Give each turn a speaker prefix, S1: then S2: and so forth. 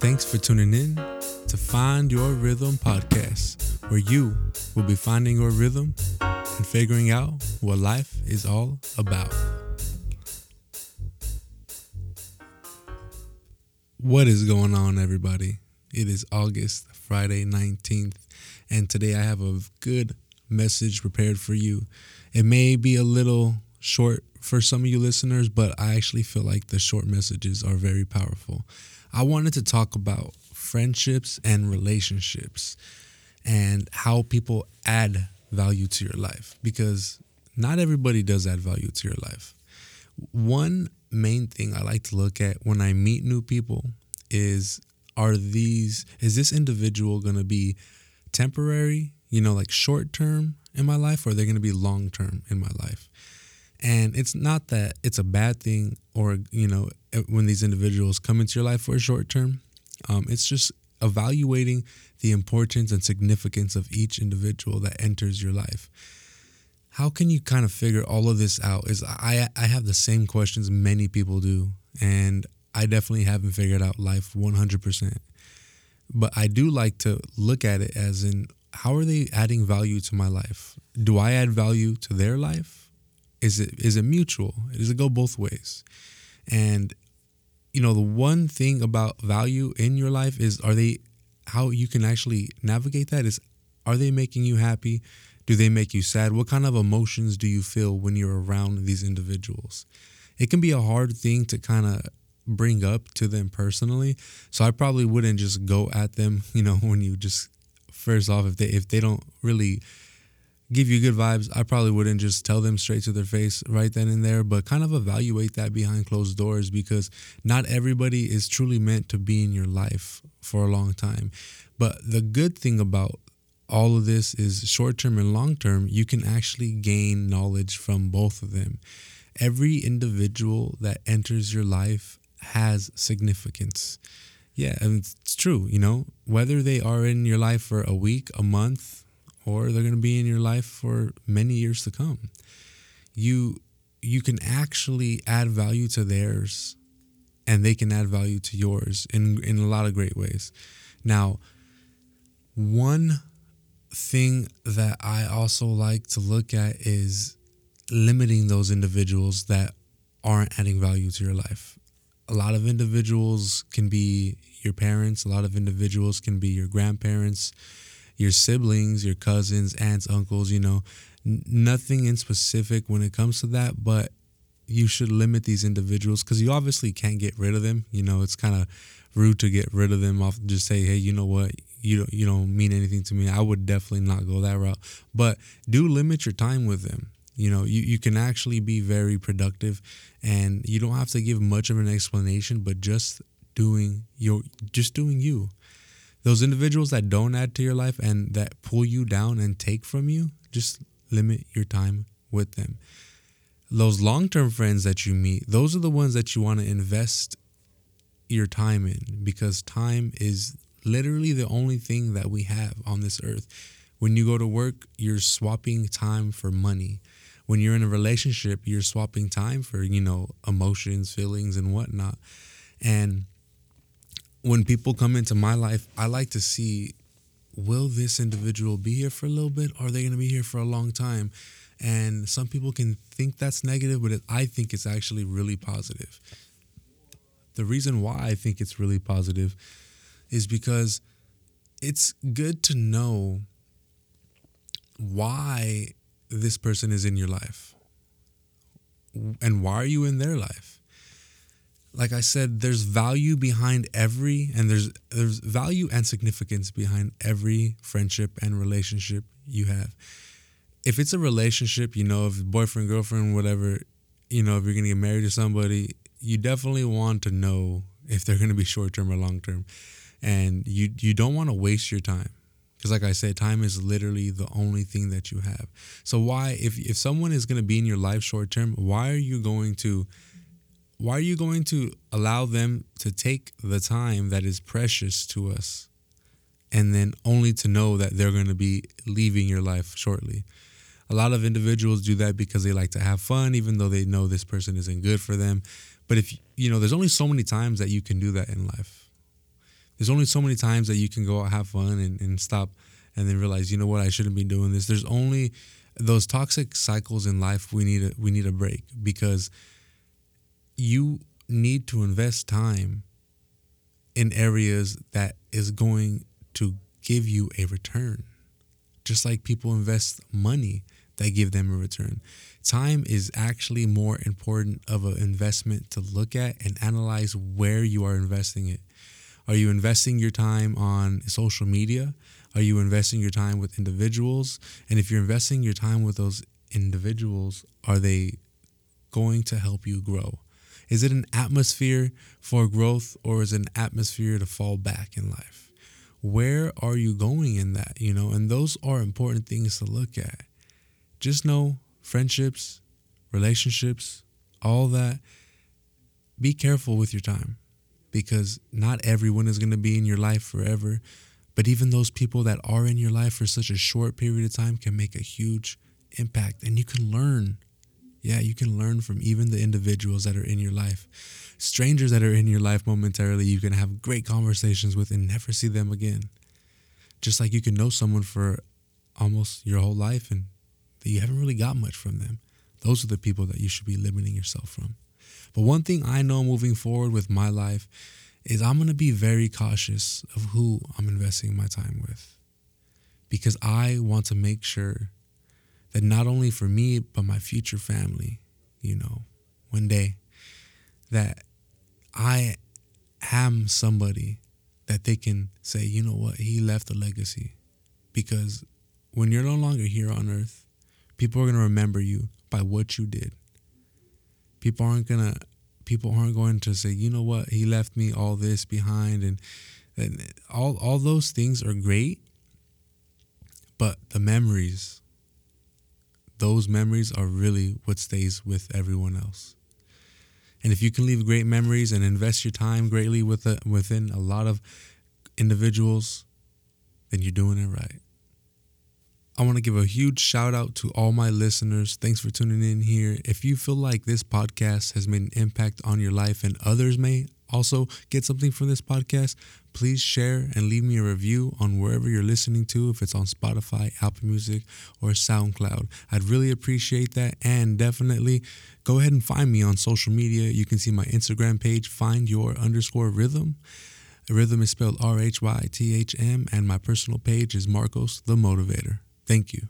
S1: Thanks for tuning in to Find Your Rhythm podcast, where you will be finding your rhythm and figuring out what life is all about. What is going on, everybody? It is August, Friday 19th, and today I have a good message prepared for you. It may be a little short for some of you listeners, but I actually feel like the short messages are very powerful. I wanted to talk about friendships and relationships and how people add value to your life because not everybody does add value to your life. One main thing I like to look at when I meet new people is are these is this individual going to be temporary, you know, like short term in my life or are they going to be long term in my life? And it's not that it's a bad thing or, you know, when these individuals come into your life for a short term. Um, it's just evaluating the importance and significance of each individual that enters your life. How can you kind of figure all of this out? Is I I have the same questions many people do, and I definitely haven't figured out life 100%. But I do like to look at it as in how are they adding value to my life? Do I add value to their life? Is it is it mutual? Does it go both ways? And you know, the one thing about value in your life is are they how you can actually navigate that is are they making you happy? Do they make you sad? What kind of emotions do you feel when you're around these individuals? It can be a hard thing to kind of bring up to them personally. So I probably wouldn't just go at them, you know, when you just first off if they if they don't really give you good vibes, I probably wouldn't just tell them straight to their face right then and there, but kind of evaluate that behind closed doors because not everybody is truly meant to be in your life for a long time. But the good thing about all of this is short term and long term, you can actually gain knowledge from both of them. Every individual that enters your life has significance. Yeah, and it's true, you know, whether they are in your life for a week, a month, or they're going to be in your life for many years to come. You you can actually add value to theirs and they can add value to yours in in a lot of great ways. Now, one thing that I also like to look at is limiting those individuals that aren't adding value to your life. A lot of individuals can be your parents, a lot of individuals can be your grandparents, your siblings, your cousins, aunts, uncles, you know, n- nothing in specific when it comes to that, but you should limit these individuals because you obviously can't get rid of them. You know, it's kind of rude to get rid of them off just say, hey, you know what, you don't you don't mean anything to me. I would definitely not go that route. But do limit your time with them. You know, you, you can actually be very productive and you don't have to give much of an explanation, but just doing your just doing you those individuals that don't add to your life and that pull you down and take from you, just limit your time with them. Those long term friends that you meet, those are the ones that you want to invest your time in because time is literally the only thing that we have on this earth. When you go to work, you're swapping time for money. When you're in a relationship, you're swapping time for, you know, emotions, feelings, and whatnot. And when people come into my life, I like to see will this individual be here for a little bit or are they going to be here for a long time? And some people can think that's negative, but I think it's actually really positive. The reason why I think it's really positive is because it's good to know why this person is in your life and why are you in their life like I said, there's value behind every, and there's there's value and significance behind every friendship and relationship you have. If it's a relationship, you know, if boyfriend, girlfriend, whatever, you know, if you're gonna get married to somebody, you definitely want to know if they're gonna be short term or long term, and you you don't want to waste your time because like i said time is literally the only thing that you have so why if if someone is going to be in your life short term why are you going to why are you going to allow them to take the time that is precious to us and then only to know that they're going to be leaving your life shortly? A lot of individuals do that because they like to have fun, even though they know this person isn't good for them. But if you know, there's only so many times that you can do that in life. There's only so many times that you can go out have fun and, and stop and then realize, you know what, I shouldn't be doing this. There's only those toxic cycles in life we need a we need a break because you need to invest time in areas that is going to give you a return. Just like people invest money that give them a return. Time is actually more important of an investment to look at and analyze where you are investing it. Are you investing your time on social media? Are you investing your time with individuals? And if you're investing your time with those individuals, are they going to help you grow? Is it an atmosphere for growth or is it an atmosphere to fall back in life? Where are you going in that? You know, and those are important things to look at. Just know friendships, relationships, all that. Be careful with your time because not everyone is going to be in your life forever. But even those people that are in your life for such a short period of time can make a huge impact and you can learn. Can learn from even the individuals that are in your life. Strangers that are in your life momentarily, you can have great conversations with and never see them again. Just like you can know someone for almost your whole life and that you haven't really got much from them. Those are the people that you should be limiting yourself from. But one thing I know moving forward with my life is I'm going to be very cautious of who I'm investing my time with because I want to make sure that not only for me, but my future family, you know, one day, that I am somebody that they can say, you know what, he left a legacy. Because when you're no longer here on earth, people are going to remember you by what you did. People aren't going to people aren't going to say, you know what, he left me all this behind, and, and all all those things are great, but the memories, those memories are really what stays with everyone else. And if you can leave great memories and invest your time greatly with a, within a lot of individuals, then you're doing it right. I want to give a huge shout out to all my listeners. Thanks for tuning in here. If you feel like this podcast has made an impact on your life and others may also get something from this podcast, please share and leave me a review on wherever you're listening to, if it's on Spotify, Apple Music, or SoundCloud. I'd really appreciate that. And definitely go ahead and find me on social media. You can see my Instagram page, find your underscore rhythm. Rhythm is spelled R H Y T H M, and my personal page is Marcos the Motivator. Thank you.